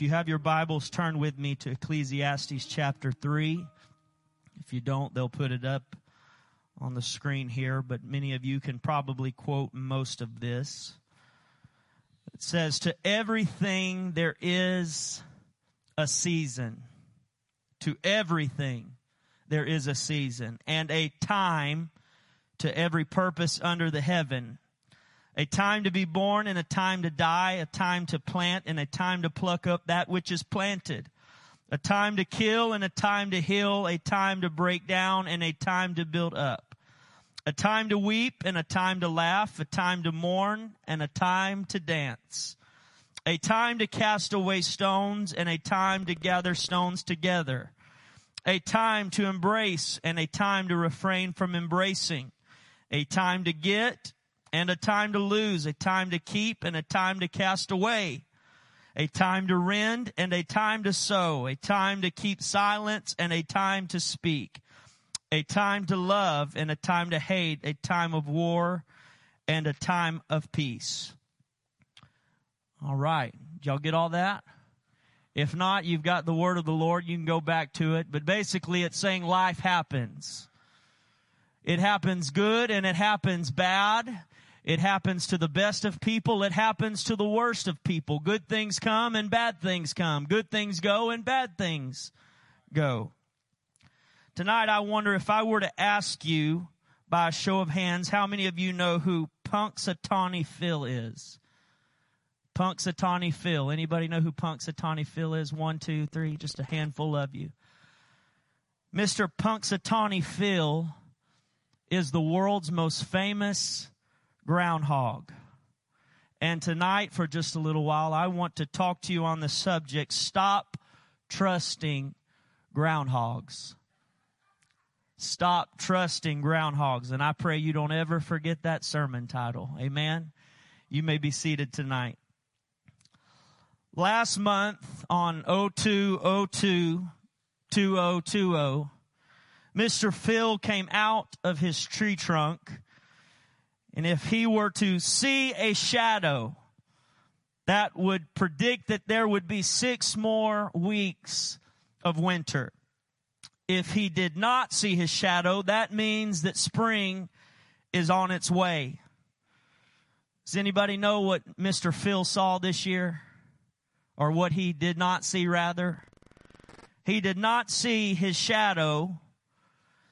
If you have your Bibles, turn with me to Ecclesiastes chapter 3. If you don't, they'll put it up on the screen here, but many of you can probably quote most of this. It says, To everything there is a season. To everything there is a season and a time to every purpose under the heaven. A time to be born and a time to die, a time to plant and a time to pluck up that which is planted. A time to kill and a time to heal, a time to break down and a time to build up. A time to weep and a time to laugh, a time to mourn and a time to dance. A time to cast away stones and a time to gather stones together a time to embrace and a time to refrain from embracing, a time to get and a time to lose, a time to keep and a time to cast away, a time to rend and a time to sow, a time to keep silence and a time to speak, a time to love and a time to hate, a time of war and a time of peace. All right. Did y'all get all that? If not, you've got the word of the Lord. You can go back to it. But basically, it's saying life happens. It happens good and it happens bad. It happens to the best of people. It happens to the worst of people. Good things come and bad things come. Good things go and bad things go. Tonight, I wonder if I were to ask you by a show of hands, how many of you know who Punxsutawney Phil is? Punxsutawney Phil. Anybody know who Punxsutawney Phil is? One, two, three, just a handful of you. Mr. Punxsutawney Phil is the world's most famous groundhog. And tonight, for just a little while, I want to talk to you on the subject stop trusting groundhogs. Stop trusting groundhogs. And I pray you don't ever forget that sermon title. Amen. You may be seated tonight. Last month on 0202 2020, Mr. Phil came out of his tree trunk, and if he were to see a shadow, that would predict that there would be six more weeks of winter. If he did not see his shadow, that means that spring is on its way. Does anybody know what Mr. Phil saw this year? or what he did not see rather. He did not see his shadow.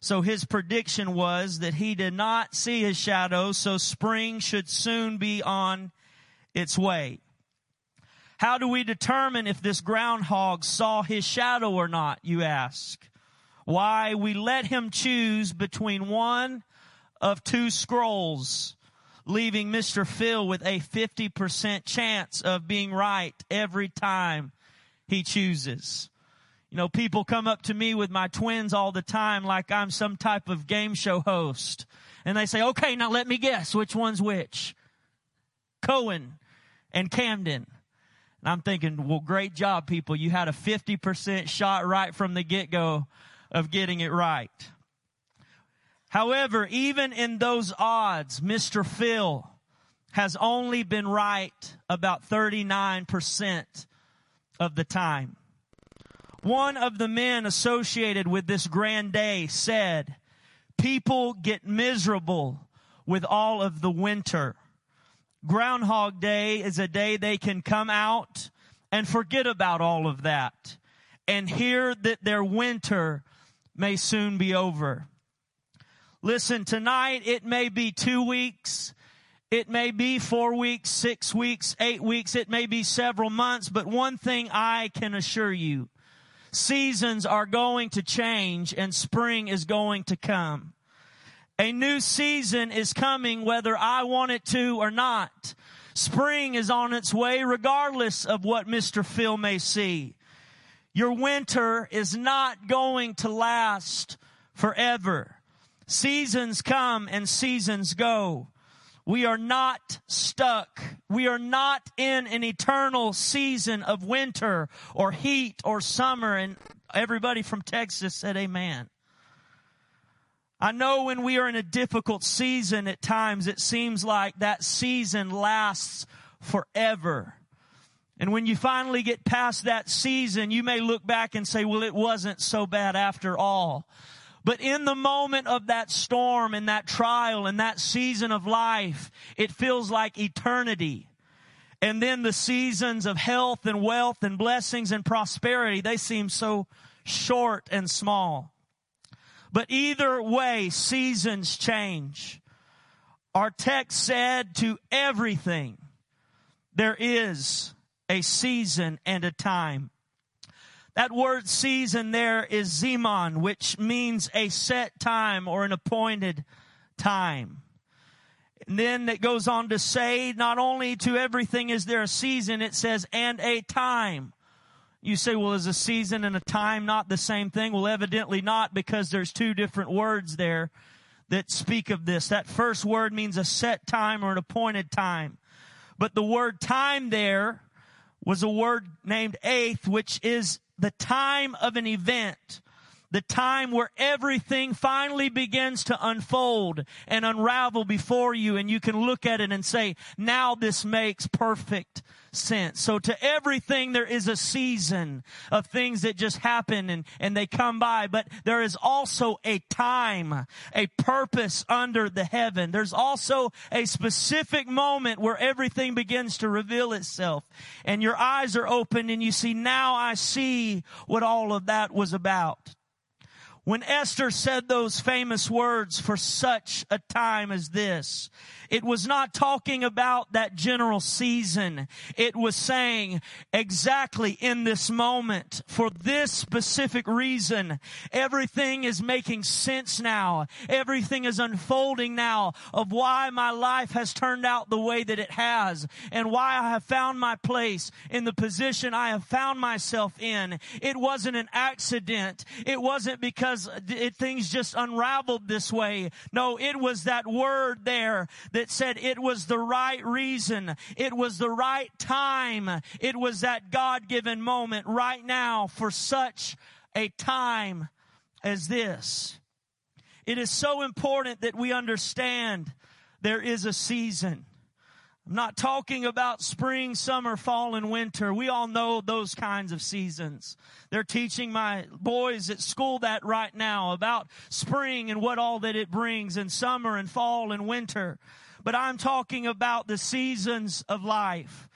So his prediction was that he did not see his shadow, so spring should soon be on its way. How do we determine if this groundhog saw his shadow or not, you ask? Why, we let him choose between one of two scrolls leaving Mr. Phil with a 50% chance of being right every time he chooses. You know, people come up to me with my twins all the time like I'm some type of game show host. And they say, okay, now let me guess which one's which. Cohen and Camden. And I'm thinking, well, great job, people. You had a 50% shot right from the get go of getting it right. However, even in those odds, Mr. Phil has only been right about 39% of the time. One of the men associated with this grand day said, people get miserable with all of the winter. Groundhog Day is a day they can come out and forget about all of that and hear that their winter may soon be over. Listen, tonight it may be two weeks. It may be four weeks, six weeks, eight weeks. It may be several months, but one thing I can assure you, seasons are going to change and spring is going to come. A new season is coming whether I want it to or not. Spring is on its way regardless of what Mr. Phil may see. Your winter is not going to last forever. Seasons come and seasons go. We are not stuck. We are not in an eternal season of winter or heat or summer. And everybody from Texas said amen. I know when we are in a difficult season at times, it seems like that season lasts forever. And when you finally get past that season, you may look back and say, well, it wasn't so bad after all. But in the moment of that storm and that trial and that season of life, it feels like eternity. And then the seasons of health and wealth and blessings and prosperity, they seem so short and small. But either way, seasons change. Our text said to everything, there is a season and a time. That word season there is Zeman, which means a set time or an appointed time. And then it goes on to say, not only to everything is there a season, it says, and a time. You say, well, is a season and a time not the same thing? Well, evidently not because there's two different words there that speak of this. That first word means a set time or an appointed time. But the word time there was a word named eth, which is the time of an event. The time where everything finally begins to unfold and unravel before you and you can look at it and say, now this makes perfect sense. So to everything there is a season of things that just happen and, and they come by, but there is also a time, a purpose under the heaven. There's also a specific moment where everything begins to reveal itself and your eyes are open and you see, now I see what all of that was about. When Esther said those famous words for such a time as this, it was not talking about that general season. It was saying exactly in this moment, for this specific reason, everything is making sense now. Everything is unfolding now of why my life has turned out the way that it has and why I have found my place in the position I have found myself in. It wasn't an accident. It wasn't because it, things just unraveled this way. No, it was that word there that said it was the right reason. It was the right time. It was that God-given moment right now for such a time as this. It is so important that we understand there is a season. I'm not talking about spring, summer, fall, and winter. We all know those kinds of seasons. They're teaching my boys at school that right now about spring and what all that it brings and summer and fall and winter but I'm talking about the seasons of life.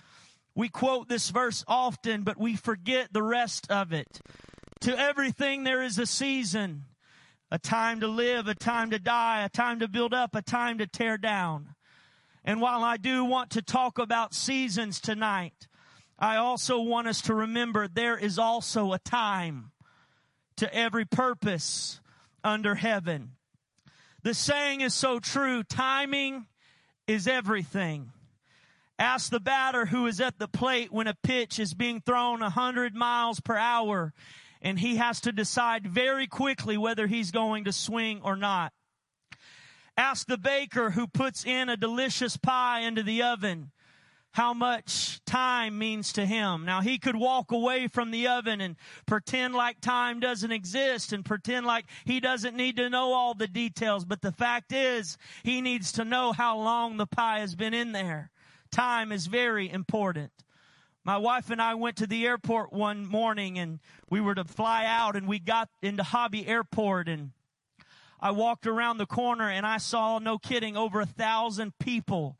We quote this verse often, but we forget the rest of it. To everything there is a season, a time to live, a time to die, a time to build up, a time to tear down. And while I do want to talk about seasons tonight, I also want us to remember there is also a time to every purpose under heaven. The saying is so true. Timing is everything. Ask the batter who is at the plate when a pitch is being thrown a hundred miles per hour and he has to decide very quickly whether he's going to swing or not. Ask the baker who puts in a delicious pie into the oven how much time means to him. Now he could walk away from the oven and pretend like time doesn't exist and pretend like he doesn't need to know all the details. But the fact is he needs to know how long the pie has been in there. Time is very important. My wife and I went to the airport one morning and we were to fly out and we got into Hobby Airport and I walked around the corner and I saw, no kidding, over a thousand people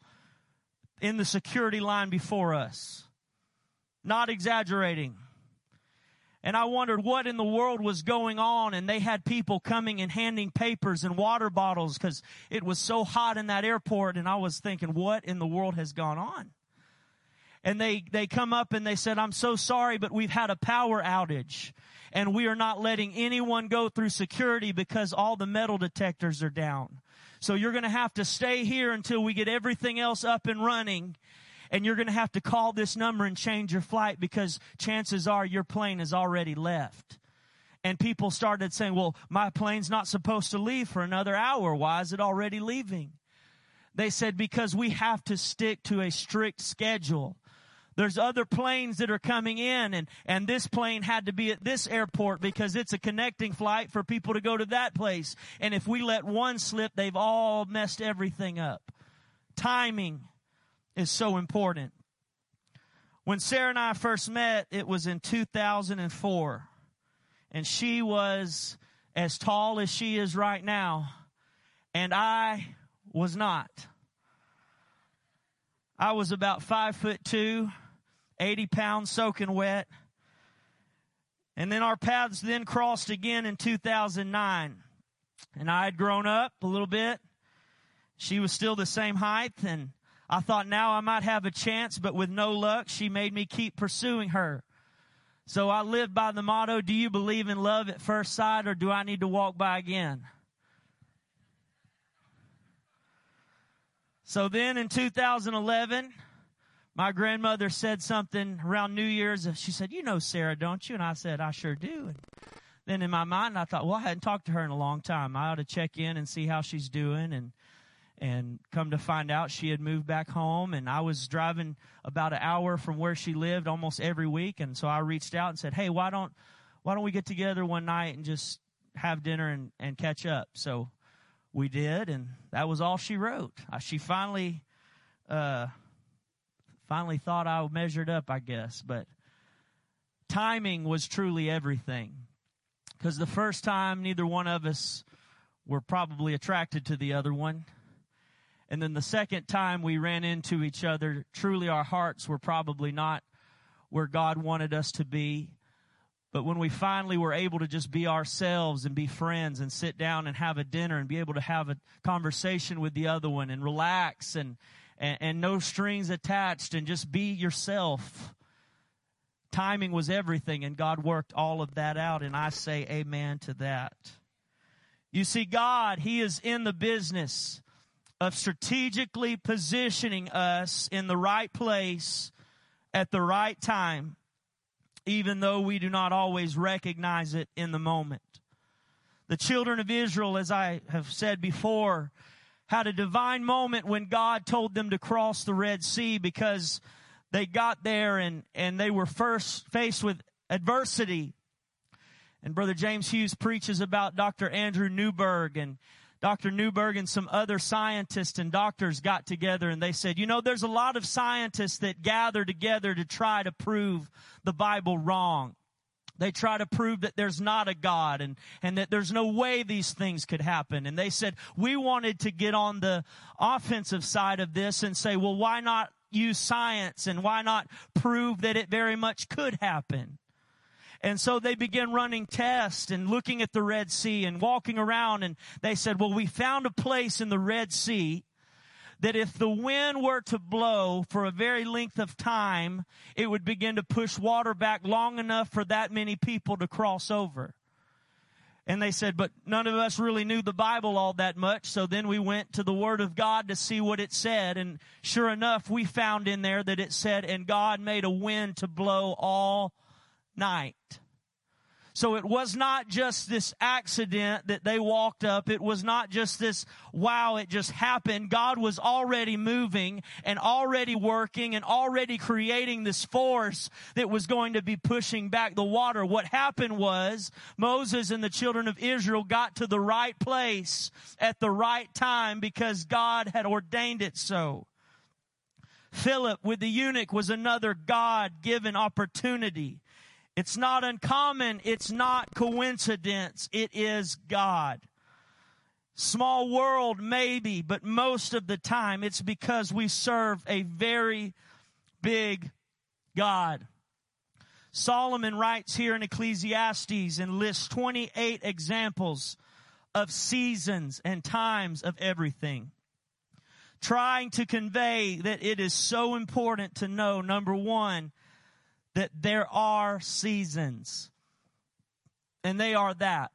in the security line before us. Not exaggerating. And I wondered what in the world was going on. And they had people coming and handing papers and water bottles because it was so hot in that airport. And I was thinking, what in the world has gone on? And they, they come up and they said, I'm so sorry, but we've had a power outage and we are not letting anyone go through security because all the metal detectors are down. So you're going to have to stay here until we get everything else up and running. And you're going to have to call this number and change your flight because chances are your plane has already left. And people started saying, well, my plane's not supposed to leave for another hour. Why is it already leaving? They said, because we have to stick to a strict schedule. There's other planes that are coming in and, and this plane had to be at this airport because it's a connecting flight for people to go to that place. And if we let one slip, they've all messed everything up. Timing is so important. When Sarah and I first met, it was in 2004. And she was as tall as she is right now. And I was not. I was about five foot two, 80 pounds soaking wet. And then our paths then crossed again in 2009. And I had grown up a little bit. She was still the same height and I thought now I might have a chance, but with no luck, she made me keep pursuing her. So I lived by the motto, do you believe in love at first sight or do I need to walk by again? So then in 2011, my grandmother said something around New Year's. She said, you know Sarah, don't you? And I said, I sure do. And then in my mind, I thought, well, I hadn't talked to her in a long time. I ought to check in and see how she's doing. And and come to find out she had moved back home and I was driving about an hour from where she lived almost every week and so I reached out and said, "Hey, why don't why don't we get together one night and just have dinner and and catch up?" So we did and that was all she wrote. She finally uh finally thought I measured up, I guess, but timing was truly everything. Cuz the first time neither one of us were probably attracted to the other one and then the second time we ran into each other, truly our hearts were probably not where God wanted us to be. But when we finally were able to just be ourselves and be friends and sit down and have a dinner and be able to have a conversation with the other one and relax and, and, and no strings attached and just be yourself, timing was everything and God worked all of that out. And I say amen to that. You see, God, He is in the business of strategically positioning us in the right place at the right time, even though we do not always recognize it in the moment. The children of Israel, as I have said before, had a divine moment when God told them to cross the Red Sea because they got there and, and they were first faced with adversity. And Brother James Hughes preaches about Dr. Andrew Newberg and Dr. Newberg and some other scientists and doctors got together and they said, you know, there's a lot of scientists that gather together to try to prove the Bible wrong. They try to prove that there's not a God and, and that there's no way these things could happen. And they said, we wanted to get on the offensive side of this and say, well, why not use science and why not prove that it very much could happen? And so they began running tests and looking at the Red Sea and walking around and they said, well, we found a place in the Red Sea that if the wind were to blow for a very length of time, it would begin to push water back long enough for that many people to cross over. And they said, but none of us really knew the Bible all that much. So then we went to the Word of God to see what it said. And sure enough, we found in there that it said, and God made a wind to blow all night. So it was not just this accident that they walked up. It was not just this, wow, it just happened. God was already moving and already working and already creating this force that was going to be pushing back the water. What happened was Moses and the children of Israel got to the right place at the right time because God had ordained it so. Philip with the eunuch was another God given opportunity. It's not uncommon. It's not coincidence. It is God. Small world, maybe, but most of the time it's because we serve a very big God. Solomon writes here in Ecclesiastes and lists 28 examples of seasons and times of everything. Trying to convey that it is so important to know, number one, that there are seasons. And they are that.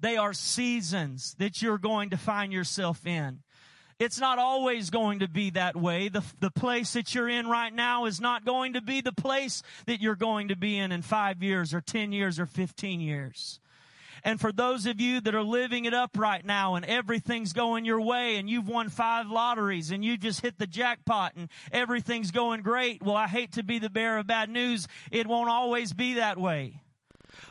They are seasons that you're going to find yourself in. It's not always going to be that way. The, the place that you're in right now is not going to be the place that you're going to be in in five years or 10 years or 15 years. And for those of you that are living it up right now and everything's going your way and you've won five lotteries and you just hit the jackpot and everything's going great, well, I hate to be the bearer of bad news. It won't always be that way.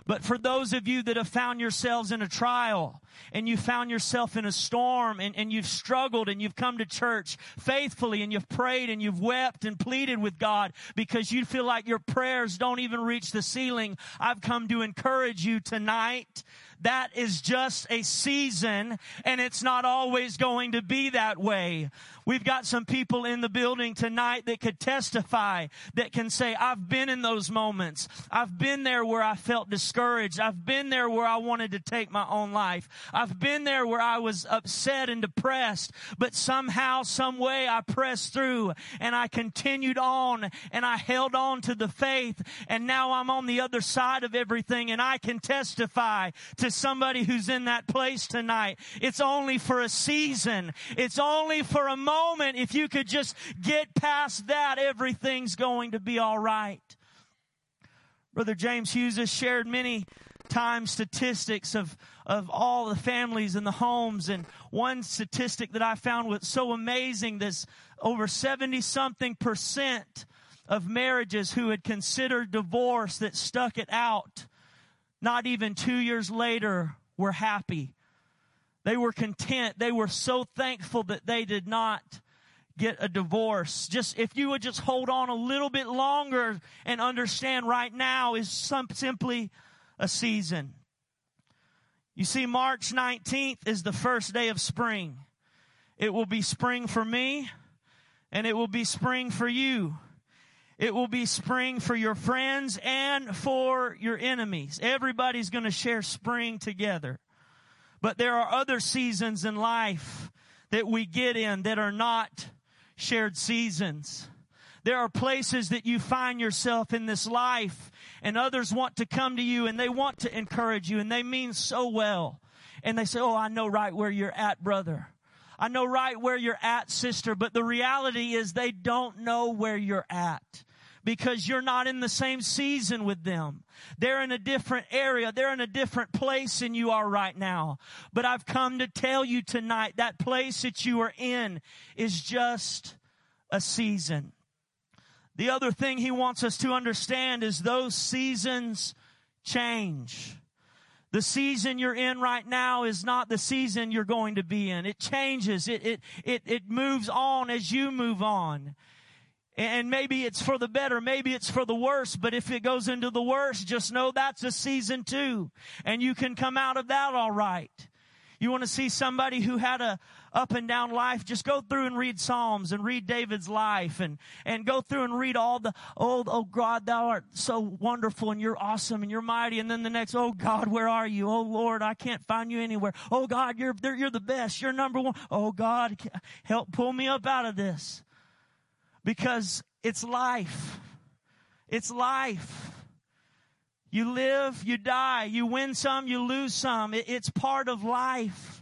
But for those of you that have found yourselves in a trial and you found yourself in a storm and, and you've struggled and you've come to church faithfully and you've prayed and you've wept and pleaded with God because you feel like your prayers don't even reach the ceiling, I've come to encourage you tonight that is just a season and it's not always going to be that way. We've got some people in the building tonight that could testify, that can say, I've been in those moments. I've been there where I felt discouraged. I've been there where I wanted to take my own life. I've been there where I was upset and depressed, but somehow, some way I pressed through and I continued on and I held on to the faith and now I'm on the other side of everything and I can testify to somebody who's in that place tonight. It's only for a season. It's only for a moment. If you could just get past that, everything's going to be all right. Brother James Hughes has shared many times statistics of, of all the families and the homes. And one statistic that I found was so amazing, this over 70 something percent of marriages who had considered divorce that stuck it out not even two years later, were happy. They were content. They were so thankful that they did not get a divorce. Just if you would just hold on a little bit longer and understand right now is some, simply a season. You see, March 19th is the first day of spring. It will be spring for me and it will be spring for you. It will be spring for your friends and for your enemies. Everybody's going to share spring together. But there are other seasons in life that we get in that are not shared seasons. There are places that you find yourself in this life and others want to come to you and they want to encourage you and they mean so well. And they say, Oh, I know right where you're at, brother. I know right where you're at, sister, but the reality is they don't know where you're at because you're not in the same season with them. They're in a different area. They're in a different place than you are right now. But I've come to tell you tonight that place that you are in is just a season. The other thing he wants us to understand is those seasons change. The season you're in right now is not the season you're going to be in. It changes. It, it, it, it moves on as you move on. And maybe it's for the better, maybe it's for the worse, but if it goes into the worse, just know that's a season too. And you can come out of that all right. You want to see somebody who had a up and down life, just go through and read Psalms and read David's life and, and go through and read all the, oh, oh God, thou art so wonderful and you're awesome and you're mighty. And then the next, oh God, where are you? Oh Lord, I can't find you anywhere. Oh God, you're, you're the best. You're number one. Oh God, help pull me up out of this. Because it's life. It's life. You live, you die, you win some, you lose some. it's part of life.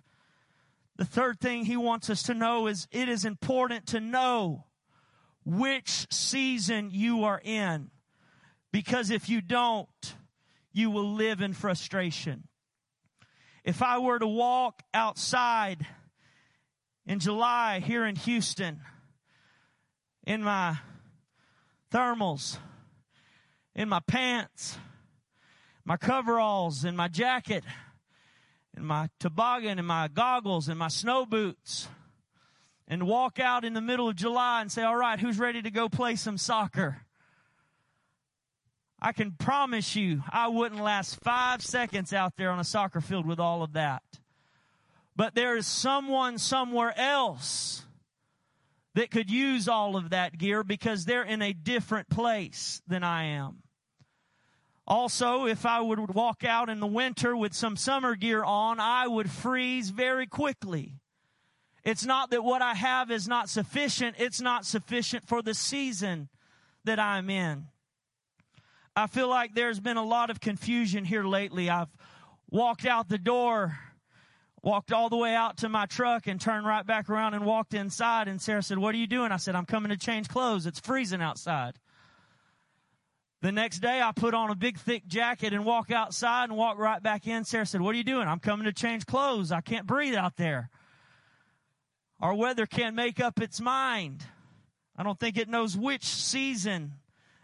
The third thing he wants us to know is it is important to know which season you are in. Because if you don't, you will live in frustration. If I were to walk outside in July here in Houston, in my thermals, in my pants, my coveralls, in my jacket, in my toboggan, and my goggles, and my snow boots, and walk out in the middle of July and say, All right, who's ready to go play some soccer? I can promise you I wouldn't last five seconds out there on a soccer field with all of that. But there is someone somewhere else that could use all of that gear because they're in a different place than I am. Also, if I would walk out in the winter with some summer gear on, I would freeze very quickly. It's not that what I have is not sufficient. It's not sufficient for the season that I'm in. I feel like there's been a lot of confusion here lately. I've walked out the door walked all the way out to my truck and turned right back around and walked inside. And Sarah said, What are you doing? I said, I'm coming to change clothes. It's freezing outside. The next day, I put on a big thick jacket and walk outside and walk right back in. Sarah said, What are you doing? I'm coming to change clothes. I can't breathe out there. Our weather can't make up its mind. I don't think it knows which season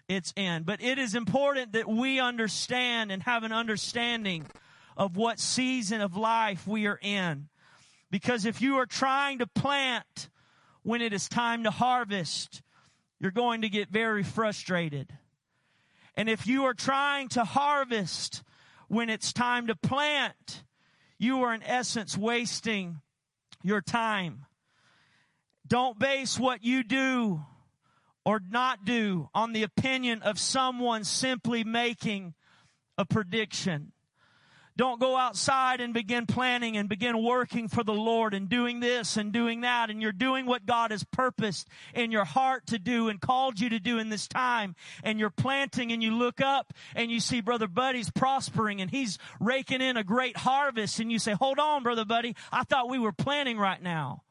it's in. But it is important that we understand and have an understanding of what season of life we are in. Because if you are trying to plant when it is time to harvest, you're going to get very frustrated. And if you are trying to harvest when it's time to plant, you are in essence wasting your time. Don't base what you do or not do on the opinion of someone simply making a prediction. Don't go outside and begin planning and begin working for the Lord and doing this and doing that. And you're doing what God has purposed in your heart to do and called you to do in this time. And you're planting and you look up and you see Brother Buddy's prospering and he's raking in a great harvest. And you say, hold on, Brother Buddy. I thought we were planting right now.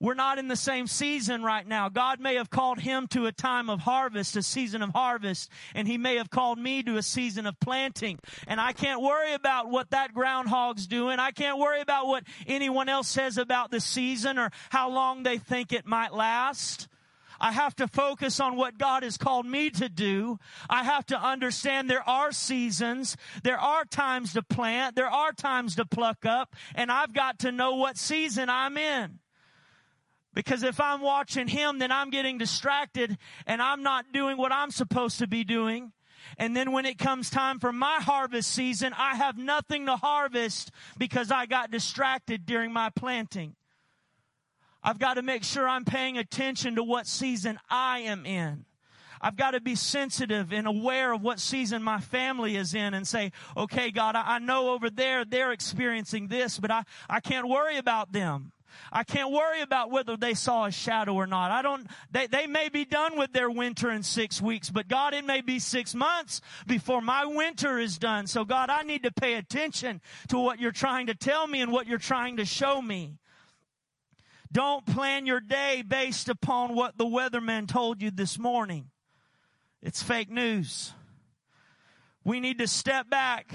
We're not in the same season right now. God may have called him to a time of harvest, a season of harvest, and he may have called me to a season of planting. And I can't worry about what that groundhog's doing. I can't worry about what anyone else says about the season or how long they think it might last. I have to focus on what God has called me to do. I have to understand there are seasons. There are times to plant. There are times to pluck up. And I've got to know what season I'm in. Because if I'm watching him, then I'm getting distracted and I'm not doing what I'm supposed to be doing. And then when it comes time for my harvest season, I have nothing to harvest because I got distracted during my planting. I've got to make sure I'm paying attention to what season I am in. I've got to be sensitive and aware of what season my family is in and say, okay, God, I know over there they're experiencing this, but I, I can't worry about them. I can't worry about whether they saw a shadow or not. I don't, they, they may be done with their winter in six weeks, but God, it may be six months before my winter is done. So God, I need to pay attention to what you're trying to tell me and what you're trying to show me. Don't plan your day based upon what the weatherman told you this morning. It's fake news. We need to step back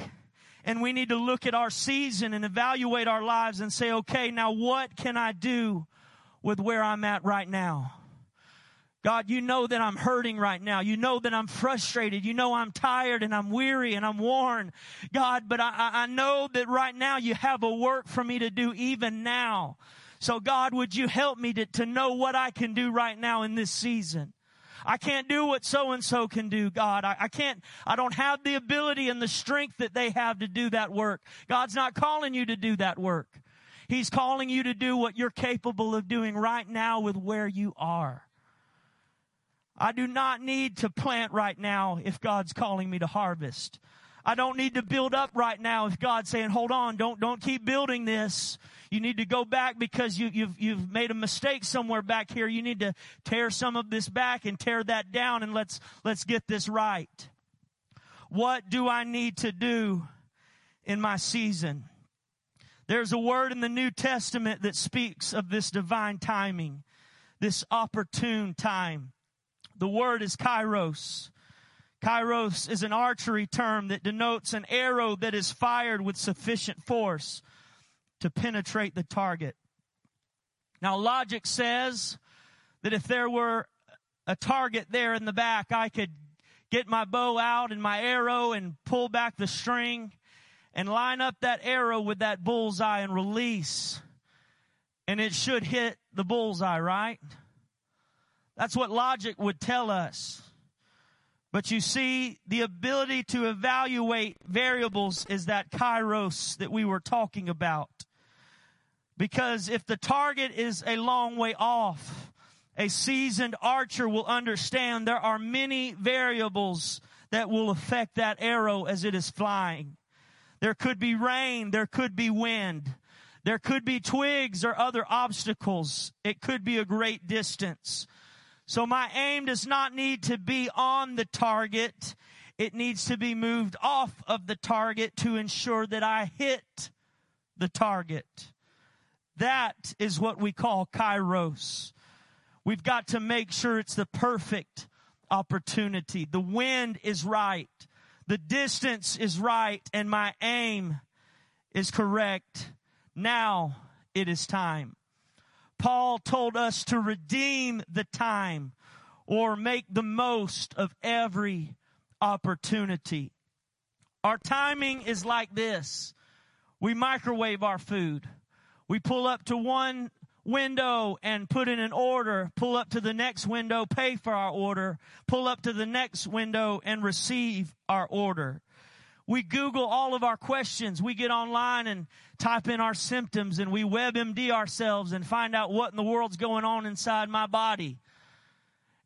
and we need to look at our season and evaluate our lives and say, okay, now what can I do with where I'm at right now? God, you know that I'm hurting right now. You know that I'm frustrated. You know I'm tired and I'm weary and I'm worn. God, but I, I know that right now you have a work for me to do even now. So God, would you help me to, to know what I can do right now in this season? I can't do what so and so can do, God. I, I can't, I don't have the ability and the strength that they have to do that work. God's not calling you to do that work. He's calling you to do what you're capable of doing right now with where you are. I do not need to plant right now if God's calling me to harvest. I don't need to build up right now if God's saying, hold on, don't, don't keep building this. You need to go back because you, you've, you've made a mistake somewhere back here. You need to tear some of this back and tear that down and let's, let's get this right. What do I need to do in my season? There's a word in the New Testament that speaks of this divine timing, this opportune time. The word is kairos. Kairos is an archery term that denotes an arrow that is fired with sufficient force to penetrate the target. Now, logic says that if there were a target there in the back, I could get my bow out and my arrow and pull back the string and line up that arrow with that bullseye and release. And it should hit the bullseye, right? That's what logic would tell us. But you see, the ability to evaluate variables is that kairos that we were talking about. Because if the target is a long way off, a seasoned archer will understand there are many variables that will affect that arrow as it is flying. There could be rain, there could be wind, there could be twigs or other obstacles. It could be a great distance. So my aim does not need to be on the target. It needs to be moved off of the target to ensure that I hit the target. That is what we call kairos. We've got to make sure it's the perfect opportunity. The wind is right. The distance is right and my aim is correct. Now it is time. Paul told us to redeem the time or make the most of every opportunity. Our timing is like this. We microwave our food. We pull up to one window and put in an order, pull up to the next window, pay for our order, pull up to the next window and receive our order. We Google all of our questions. We get online and type in our symptoms and we WebMD ourselves and find out what in the world's going on inside my body.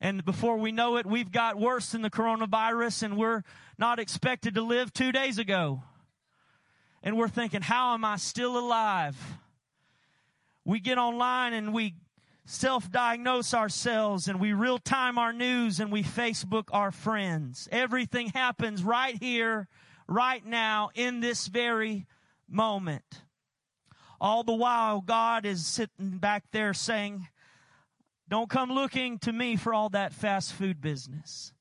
And before we know it, we've got worse than the coronavirus and we're not expected to live two days ago. And we're thinking, how am I still alive? We get online and we self-diagnose ourselves and we real-time our news and we Facebook our friends. Everything happens right here right now in this very moment. All the while, God is sitting back there saying, Don't come looking to me for all that fast food business.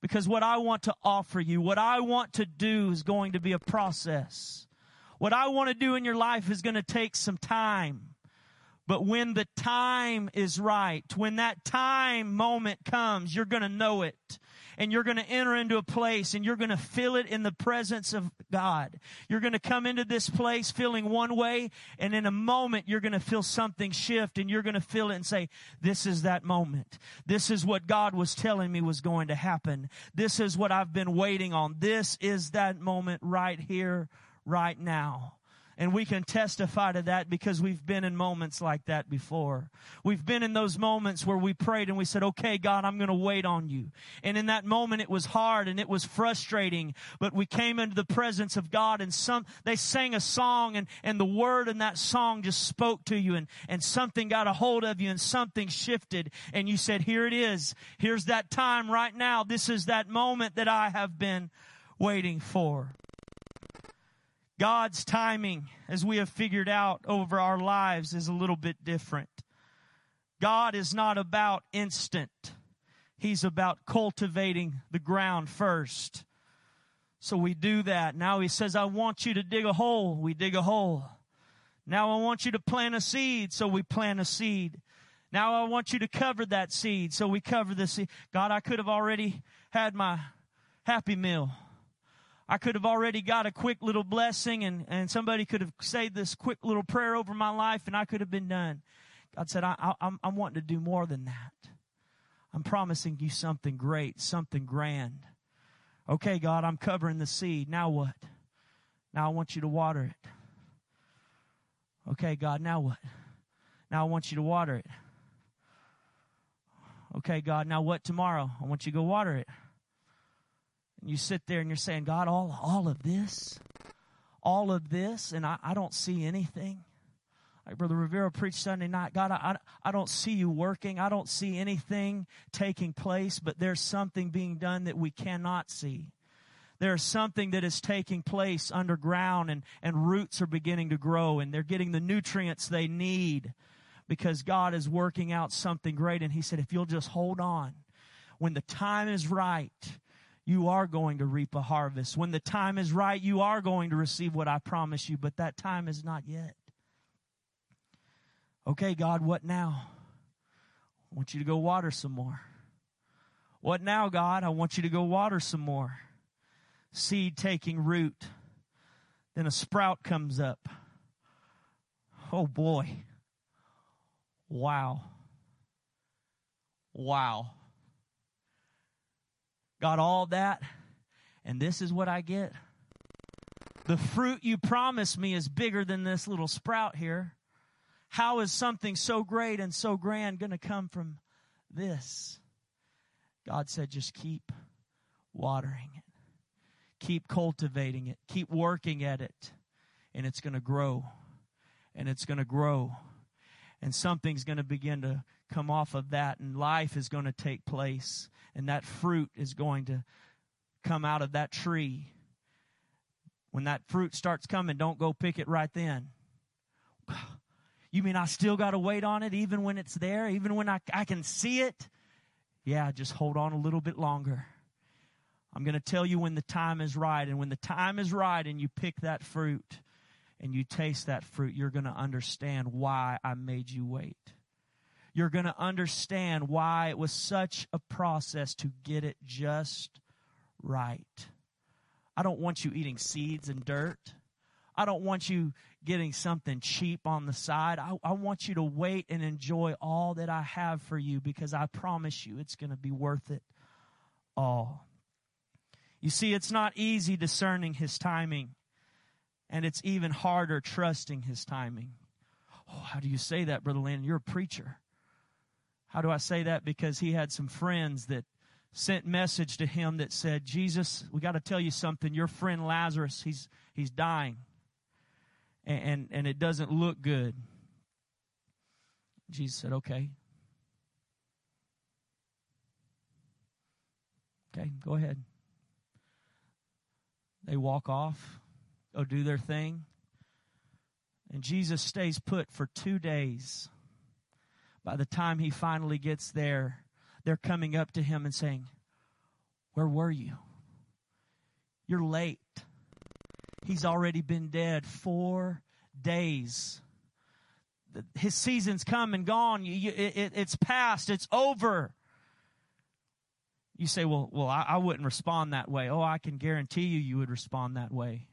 Because what I want to offer you, what I want to do is going to be a process. What I want to do in your life is going to take some time. But when the time is right, when that time moment comes, you're going to know it and you're going to enter into a place and you're going to feel it in the presence of God. You're going to come into this place feeling one way and in a moment you're going to feel something shift and you're going to feel it and say, this is that moment. This is what God was telling me was going to happen. This is what I've been waiting on. This is that moment right here, right now. And we can testify to that because we've been in moments like that before. We've been in those moments where we prayed and we said, okay, God, I'm going to wait on you. And in that moment, it was hard and it was frustrating, but we came into the presence of God and some, they sang a song and, and the word in that song just spoke to you and, and something got a hold of you and something shifted and you said, here it is. Here's that time right now. This is that moment that I have been waiting for. God's timing, as we have figured out over our lives, is a little bit different. God is not about instant. He's about cultivating the ground first. So we do that. Now he says, I want you to dig a hole. We dig a hole. Now I want you to plant a seed. So we plant a seed. Now I want you to cover that seed. So we cover the seed. God, I could have already had my happy meal. I could have already got a quick little blessing and, and somebody could have said this quick little prayer over my life and I could have been done. God said, I, I, I'm, I'm wanting to do more than that. I'm promising you something great, something grand. Okay, God, I'm covering the seed. Now what? Now I want you to water it. Okay, God, now what? Now I want you to water it. Okay, God, now what tomorrow? I want you to go water it. You sit there and you're saying, God, all, all of this, all of this, and I, I don't see anything. Like Brother Rivera preached Sunday night, God, I, I don't see you working. I don't see anything taking place, but there's something being done that we cannot see. There's something that is taking place underground and, and roots are beginning to grow and they're getting the nutrients they need because God is working out something great. And He said, if you'll just hold on, when the time is right, you are going to reap a harvest. When the time is right, you are going to receive what I promise you, but that time is not yet. Okay, God, what now? I want you to go water some more. What now, God? I want you to go water some more. Seed taking root. Then a sprout comes up. Oh boy. Wow. Wow got all that, and this is what I get. The fruit you promised me is bigger than this little sprout here. How is something so great and so grand going to come from this? God said, just keep watering it, keep cultivating it, keep working at it, and it's going to grow, and it's going to grow, and something's going to begin to come off of that, and life is going to take place, and that fruit is going to come out of that tree. When that fruit starts coming, don't go pick it right then. You mean I still got to wait on it even when it's there, even when I, I can see it? Yeah, just hold on a little bit longer. I'm going to tell you when the time is right. And when the time is right and you pick that fruit and you taste that fruit, you're going to understand why I made you wait you're going to understand why it was such a process to get it just right. I don't want you eating seeds and dirt. I don't want you getting something cheap on the side. I, I want you to wait and enjoy all that I have for you because I promise you it's going to be worth it all. You see, it's not easy discerning his timing, and it's even harder trusting his timing. Oh, how do you say that, Brother Landon? You're a preacher. How do I say that? Because he had some friends that sent message to him that said, Jesus, we got to tell you something. Your friend Lazarus, he's, he's dying. And, and, and it doesn't look good. Jesus said, okay. Okay, go ahead. They walk off, go do their thing. And Jesus stays put for two days. By the time he finally gets there, they're coming up to him and saying, Where were you? You're late. He's already been dead four days. His season's come and gone. it's past. It's over. You say, well, well, I, I wouldn't respond that way. Oh, I can guarantee you, you would respond that way.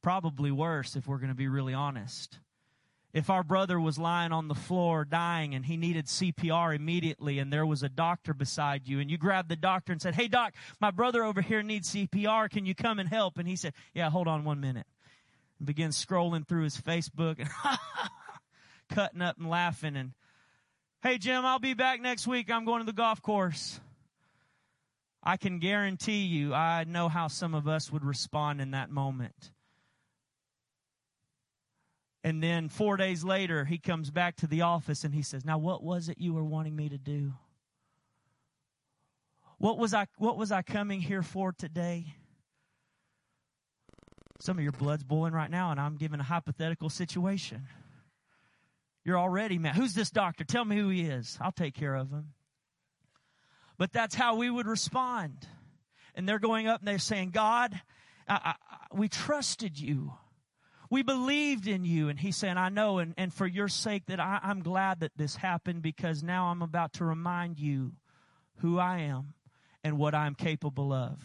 Probably worse if we're going to be really honest. If our brother was lying on the floor dying and he needed CPR immediately and there was a doctor beside you and you grabbed the doctor and said, Hey doc, my brother over here needs CPR. Can you come and help? And he said, Yeah, hold on one minute. And begins scrolling through his Facebook and cutting up and laughing and, Hey Jim, I'll be back next week. I'm going to the golf course. I can guarantee you, I know how some of us would respond in that moment. And then four days later, he comes back to the office and he says, Now, what was it you were wanting me to do? What was I, what was I coming here for today? Some of your blood's boiling right now, and I'm giving a hypothetical situation. You're already mad. Who's this doctor? Tell me who he is. I'll take care of him. But that's how we would respond. And they're going up and they're saying, God, I, I, we trusted you. We believed in you. And he's saying, I know. And, and for your sake that I, I'm glad that this happened because now I'm about to remind you who I am and what I'm capable of.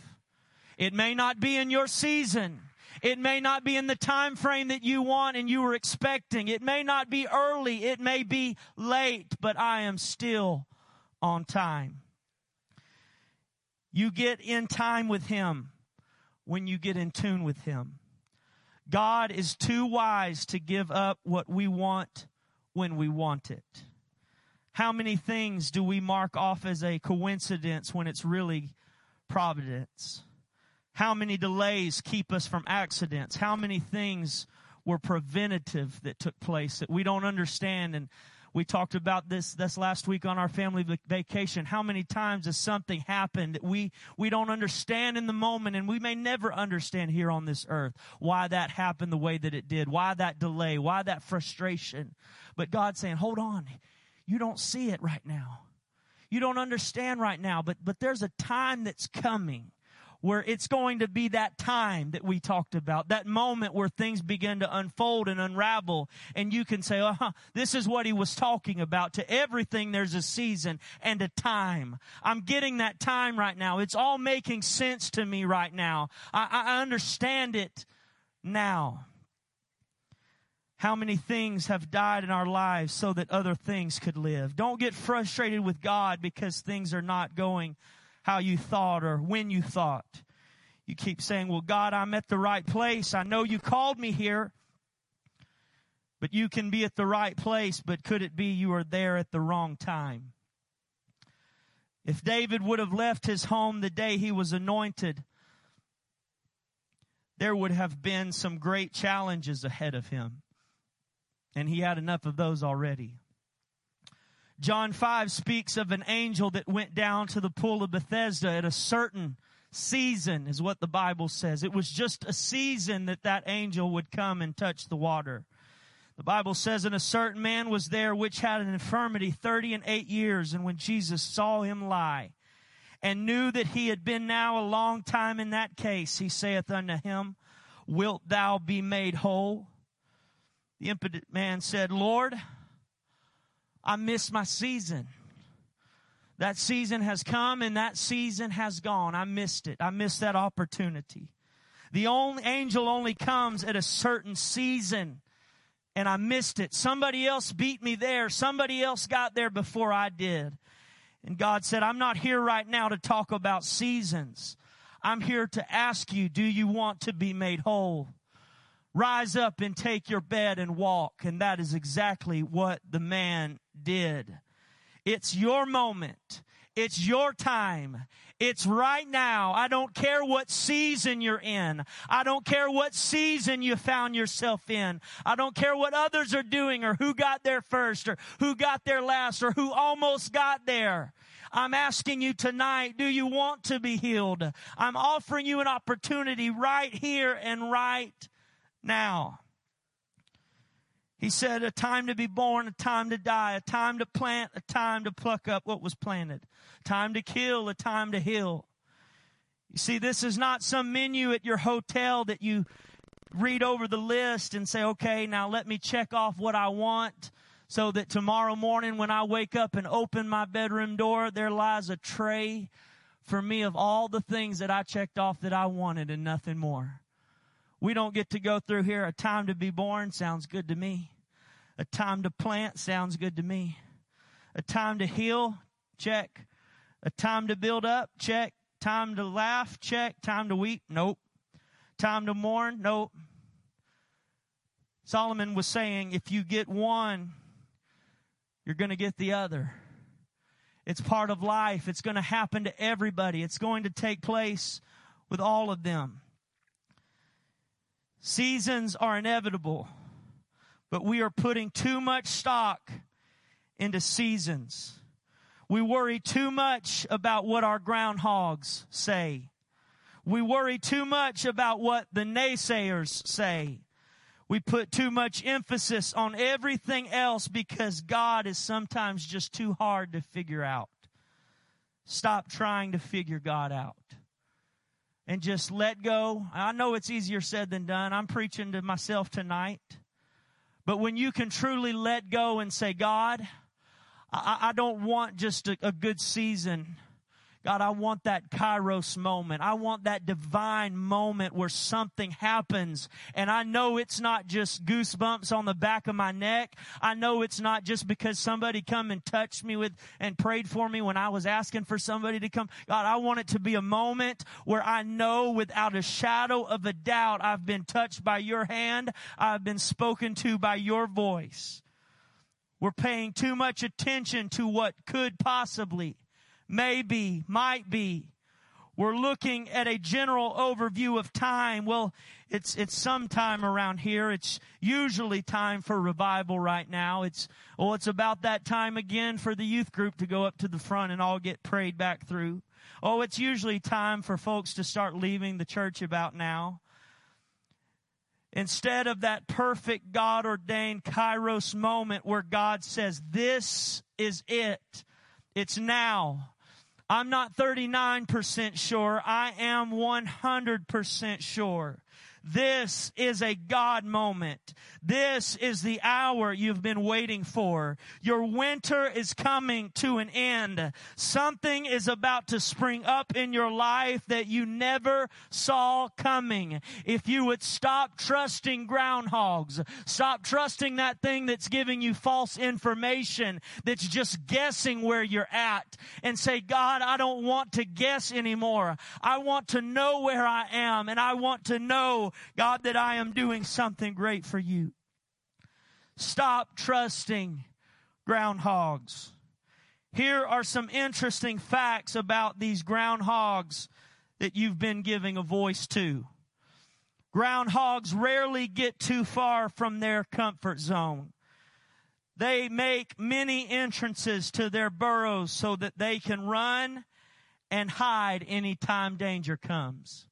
It may not be in your season. It may not be in the time frame that you want and you were expecting. It may not be early. It may be late, but I am still on time. You get in time with Him when you get in tune with Him. God is too wise to give up what we want when we want it. How many things do we mark off as a coincidence when it's really providence? How many delays keep us from accidents? How many things were preventative that took place that we don't understand and we talked about this this last week on our family vacation. How many times has something happened that we we don't understand in the moment, and we may never understand here on this earth why that happened the way that it did, why that delay, why that frustration. But God's saying, "Hold on, you don't see it right now." You don't understand right now, but, but there's a time that's coming where it's going to be that time that we talked about, that moment where things begin to unfold and unravel, and you can say, uh-huh, this is what he was talking about. To everything, there's a season and a time. I'm getting that time right now. It's all making sense to me right now. I, I understand it now. How many things have died in our lives so that other things could live? Don't get frustrated with God because things are not going how you thought or when you thought. You keep saying, well, God, I'm at the right place. I know you called me here. But you can be at the right place, but could it be you are there at the wrong time? If David would have left his home the day he was anointed, there would have been some great challenges ahead of him. And he had enough of those already. John 5 speaks of an angel that went down to the pool of Bethesda at a certain season is what the Bible says. It was just a season that that angel would come and touch the water. The Bible says, and a certain man was there which had an infirmity thirty and eight years. And when Jesus saw him lie and knew that he had been now a long time in that case, he saith unto him, Wilt thou be made whole? The impotent man said, Lord, I missed my season. That season has come and that season has gone. I missed it. I missed that opportunity. The only angel only comes at a certain season and I missed it. Somebody else beat me there. Somebody else got there before I did. And God said, I'm not here right now to talk about seasons. I'm here to ask you, do you want to be made whole? Rise up and take your bed and walk. And that is exactly what the man did. It's your moment. It's your time. It's right now. I don't care what season you're in. I don't care what season you found yourself in. I don't care what others are doing or who got there first or who got there last or who almost got there. I'm asking you tonight, do you want to be healed? I'm offering you an opportunity right here and right now. He said, a time to be born, a time to die, a time to plant, a time to pluck up what was planted, time to kill, a time to heal. You see, this is not some menu at your hotel that you read over the list and say, okay, now let me check off what I want so that tomorrow morning when I wake up and open my bedroom door, there lies a tray for me of all the things that I checked off that I wanted and nothing more. We don't get to go through here. A time to be born sounds good to me. A time to plant sounds good to me. A time to heal, check. A time to build up, check. Time to laugh, check. Time to weep, nope. Time to mourn, nope. Solomon was saying if you get one, you're going to get the other. It's part of life. It's going to happen to everybody. It's going to take place with all of them. Seasons are inevitable, but we are putting too much stock into seasons. We worry too much about what our groundhogs say. We worry too much about what the naysayers say. We put too much emphasis on everything else because God is sometimes just too hard to figure out. Stop trying to figure God out and just let go. I know it's easier said than done. I'm preaching to myself tonight. But when you can truly let go and say, God, I, I don't want just a, a good season. God, I want that kairos moment. I want that divine moment where something happens. And I know it's not just goosebumps on the back of my neck. I know it's not just because somebody come and touched me with and prayed for me when I was asking for somebody to come. God, I want it to be a moment where I know without a shadow of a doubt I've been touched by your hand. I've been spoken to by your voice. We're paying too much attention to what could possibly maybe, might be. We're looking at a general overview of time. Well, it's, it's sometime around here. It's usually time for revival right now. It's, well, it's about that time again for the youth group to go up to the front and all get prayed back through. Oh, it's usually time for folks to start leaving the church about now. Instead of that perfect God ordained kairos moment where God says, this is it. It's now. I'm not 39% sure. I am 100% sure. This is a God moment. This is the hour you've been waiting for. Your winter is coming to an end. Something is about to spring up in your life that you never saw coming. If you would stop trusting groundhogs, stop trusting that thing that's giving you false information, that's just guessing where you're at, and say, God, I don't want to guess anymore. I want to know where I am, and I want to know God, that I am doing something great for you. Stop trusting groundhogs. Here are some interesting facts about these groundhogs that you've been giving a voice to. Groundhogs rarely get too far from their comfort zone. They make many entrances to their burrows so that they can run and hide anytime danger comes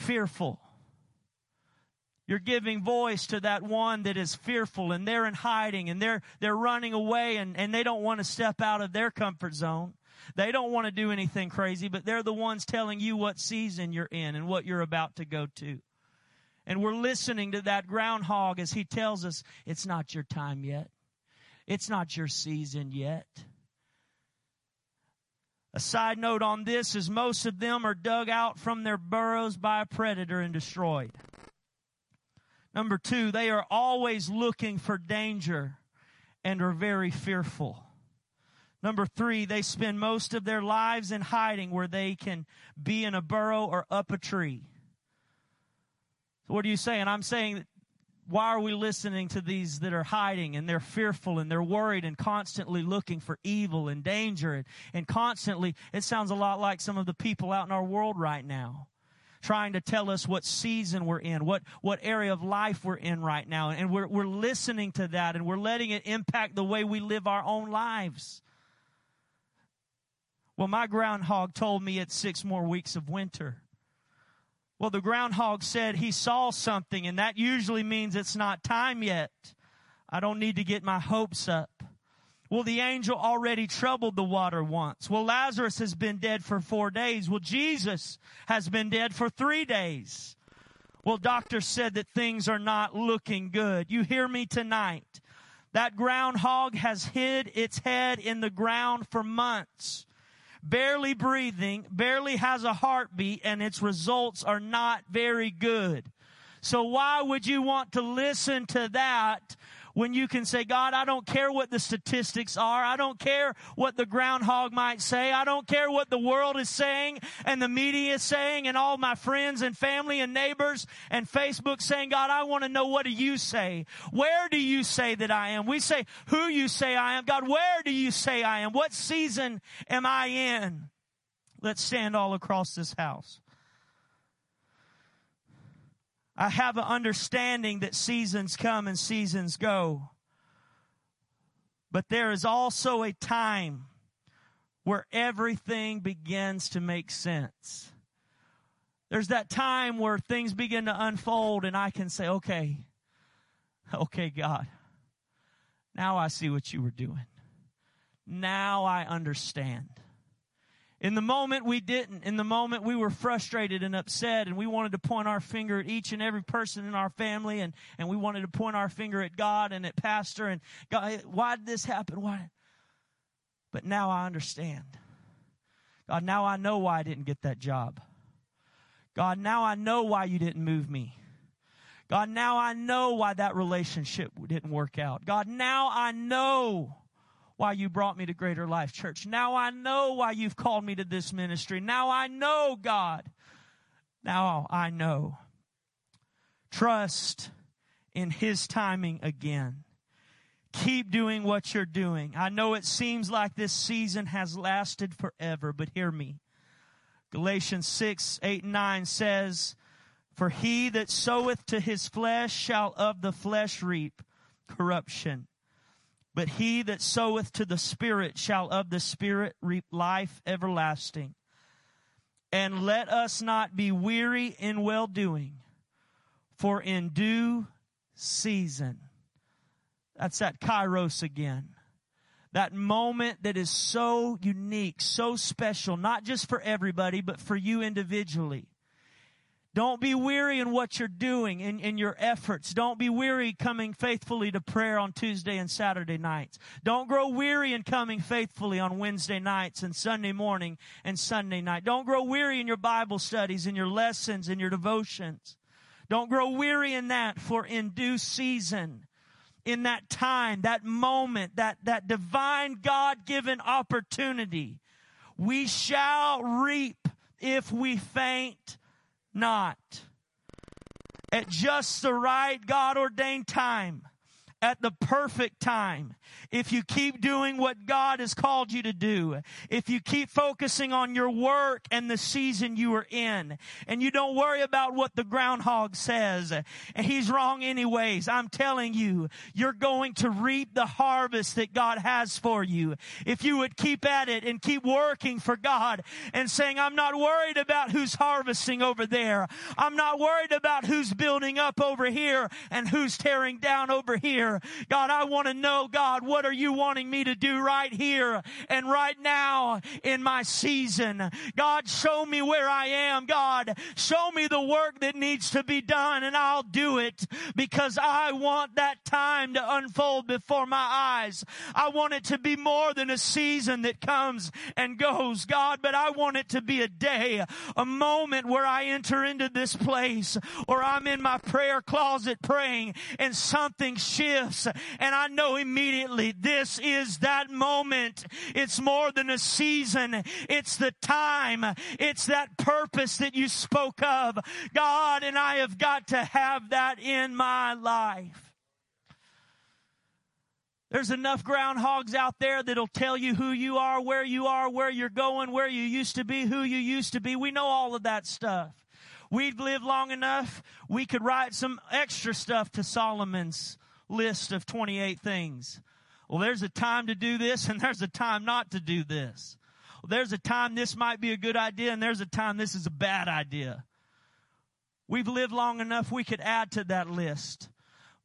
fearful. You're giving voice to that one that is fearful and they're in hiding and they're, they're running away and, and they don't want to step out of their comfort zone. They don't want to do anything crazy, but they're the ones telling you what season you're in and what you're about to go to. And we're listening to that groundhog as he tells us, it's not your time yet. It's not your season yet. A side note on this is most of them are dug out from their burrows by a predator and destroyed. Number two, they are always looking for danger and are very fearful. Number three, they spend most of their lives in hiding where they can be in a burrow or up a tree. So what are you saying? I'm saying why are we listening to these that are hiding and they're fearful and they're worried and constantly looking for evil and danger and, and constantly, it sounds a lot like some of the people out in our world right now trying to tell us what season we're in, what, what area of life we're in right now. And we're, we're listening to that and we're letting it impact the way we live our own lives. Well, my groundhog told me it's six more weeks of winter. Well, the groundhog said he saw something, and that usually means it's not time yet. I don't need to get my hopes up. Well, the angel already troubled the water once. Well, Lazarus has been dead for four days. Well, Jesus has been dead for three days. Well, doctor said that things are not looking good. You hear me tonight. That groundhog has hid its head in the ground for months barely breathing, barely has a heartbeat, and its results are not very good. So why would you want to listen to that when you can say, God, I don't care what the statistics are. I don't care what the groundhog might say. I don't care what the world is saying and the media is saying and all my friends and family and neighbors and Facebook saying, God, I want to know what do you say? Where do you say that I am? We say who you say I am. God, where do you say I am? What season am I in? Let's stand all across this house. I have an understanding that seasons come and seasons go. But there is also a time where everything begins to make sense. There's that time where things begin to unfold and I can say, okay, okay, God, now I see what you were doing. Now I understand. In the moment we didn't. In the moment we were frustrated and upset and we wanted to point our finger at each and every person in our family and, and we wanted to point our finger at God and at pastor and God, why did this happen? Why? But now I understand. God, now I know why I didn't get that job. God, now I know why you didn't move me. God, now I know why that relationship didn't work out. God, now I know why you brought me to Greater Life Church. Now I know why you've called me to this ministry. Now I know, God. Now I know. Trust in His timing again. Keep doing what you're doing. I know it seems like this season has lasted forever, but hear me. Galatians 6, 8, and 9 says, For he that soweth to his flesh shall of the flesh reap corruption. But he that soweth to the Spirit shall of the Spirit reap life everlasting. And let us not be weary in well doing, for in due season. That's that kairos again. That moment that is so unique, so special, not just for everybody, but for you individually. Don't be weary in what you're doing in, in your efforts. Don't be weary coming faithfully to prayer on Tuesday and Saturday nights. Don't grow weary in coming faithfully on Wednesday nights and Sunday morning and Sunday night. Don't grow weary in your Bible studies, in your lessons, in your devotions. Don't grow weary in that, for in due season, in that time, that moment, that, that divine God given opportunity, we shall reap if we faint not. At just the right God ordained time, at the perfect time, if you keep doing what God has called you to do, if you keep focusing on your work and the season you are in, and you don't worry about what the groundhog says, and he's wrong anyways, I'm telling you, you're going to reap the harvest that God has for you. If you would keep at it and keep working for God and saying, I'm not worried about who's harvesting over there. I'm not worried about who's building up over here and who's tearing down over here. Here. God, I want to know, God, what are you wanting me to do right here and right now in my season? God, show me where I am. God, show me the work that needs to be done and I'll do it because I want that time to unfold before my eyes. I want it to be more than a season that comes and goes, God, but I want it to be a day, a moment where I enter into this place or I'm in my prayer closet praying and something shifts and I know immediately this is that moment. It's more than a season. It's the time. It's that purpose that you spoke of. God, and I have got to have that in my life. There's enough groundhogs out there that'll tell you who you are, where you are, where you're going, where you used to be, who you used to be. We know all of that stuff. We've lived long enough, we could write some extra stuff to Solomon's list of 28 things. Well, there's a time to do this and there's a time not to do this. Well, there's a time this might be a good idea and there's a time this is a bad idea. We've lived long enough, we could add to that list.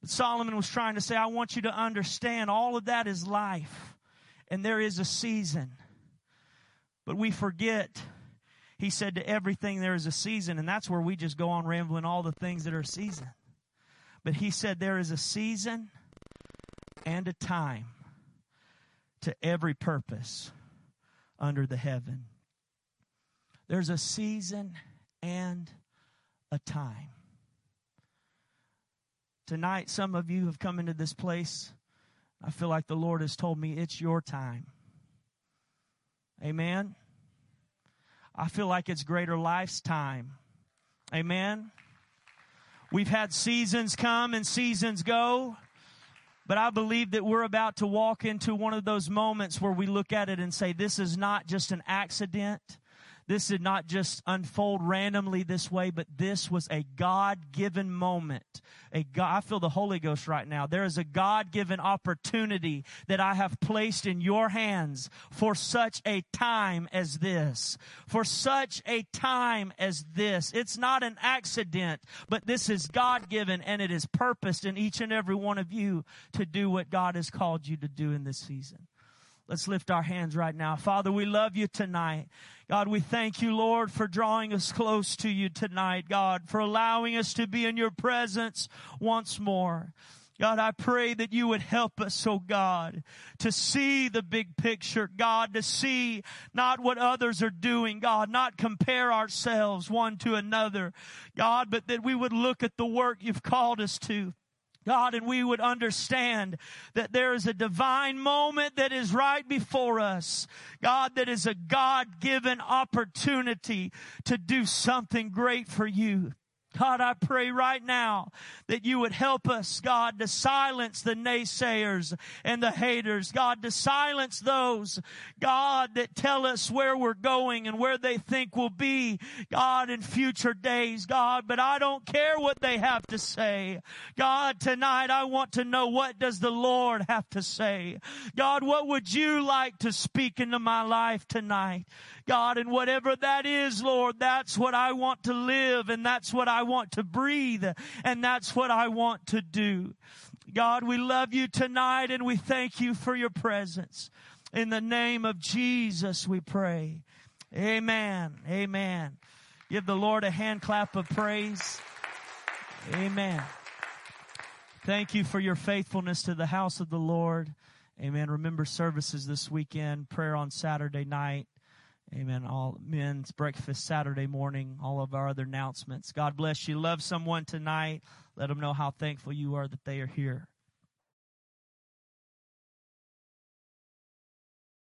But Solomon was trying to say, I want you to understand all of that is life and there is a season. But we forget, he said to everything there is a season, and that's where we just go on rambling all the things that are season. But he said there is a season and a time to every purpose under the heaven. There's a season and a time. Tonight, some of you have come into this place. I feel like the Lord has told me it's your time. Amen. I feel like it's greater life's time. Amen. We've had seasons come and seasons go. But I believe that we're about to walk into one of those moments where we look at it and say, this is not just an accident. This did not just unfold randomly this way, but this was a God given moment. A God, I feel the Holy Ghost right now. There is a God given opportunity that I have placed in your hands for such a time as this. For such a time as this. It's not an accident, but this is God given and it is purposed in each and every one of you to do what God has called you to do in this season. Let's lift our hands right now. Father, we love you tonight. God, we thank you, Lord, for drawing us close to you tonight, God, for allowing us to be in your presence once more. God, I pray that you would help us, oh God, to see the big picture, God, to see not what others are doing, God, not compare ourselves one to another, God, but that we would look at the work you've called us to. God, and we would understand that there is a divine moment that is right before us. God, that is a God given opportunity to do something great for you. God, I pray right now that you would help us, God, to silence the naysayers and the haters. God, to silence those, God, that tell us where we're going and where they think we'll be, God, in future days, God. But I don't care what they have to say. God, tonight I want to know what does the Lord have to say? God, what would you like to speak into my life tonight? God, and whatever that is, Lord, that's what I want to live and that's what I want to breathe and that's what I want to do. God, we love you tonight and we thank you for your presence. In the name of Jesus, we pray. Amen. Amen. Give the Lord a hand clap of praise. Amen. Thank you for your faithfulness to the house of the Lord. Amen. Remember services this weekend, prayer on Saturday night. Amen. All men's breakfast Saturday morning, all of our other announcements. God bless you. Love someone tonight. Let them know how thankful you are that they are here.